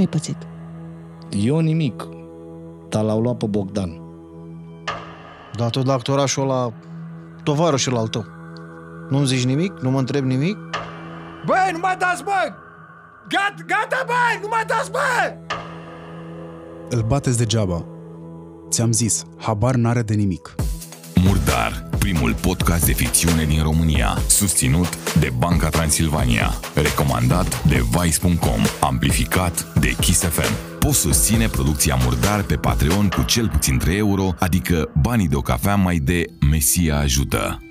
Ce ai pățit? Eu nimic, dar l-au luat pe Bogdan. Dar tot la actorașul ăla, tovarășul al tău. Nu-mi zici nimic? Nu mă întreb nimic? Băi, nu mai dați, bă! Gata, gata, băi, nu mai dați, bă! Îl bateți degeaba. Ți-am zis, habar n-are de nimic. Murdar, primul podcast de ficțiune din România, susținut de Banca Transilvania, recomandat de Vice.com, amplificat de Kiss FM. Poți susține producția Murdar pe Patreon cu cel puțin 3 euro, adică banii de o cafea mai de Mesia ajută.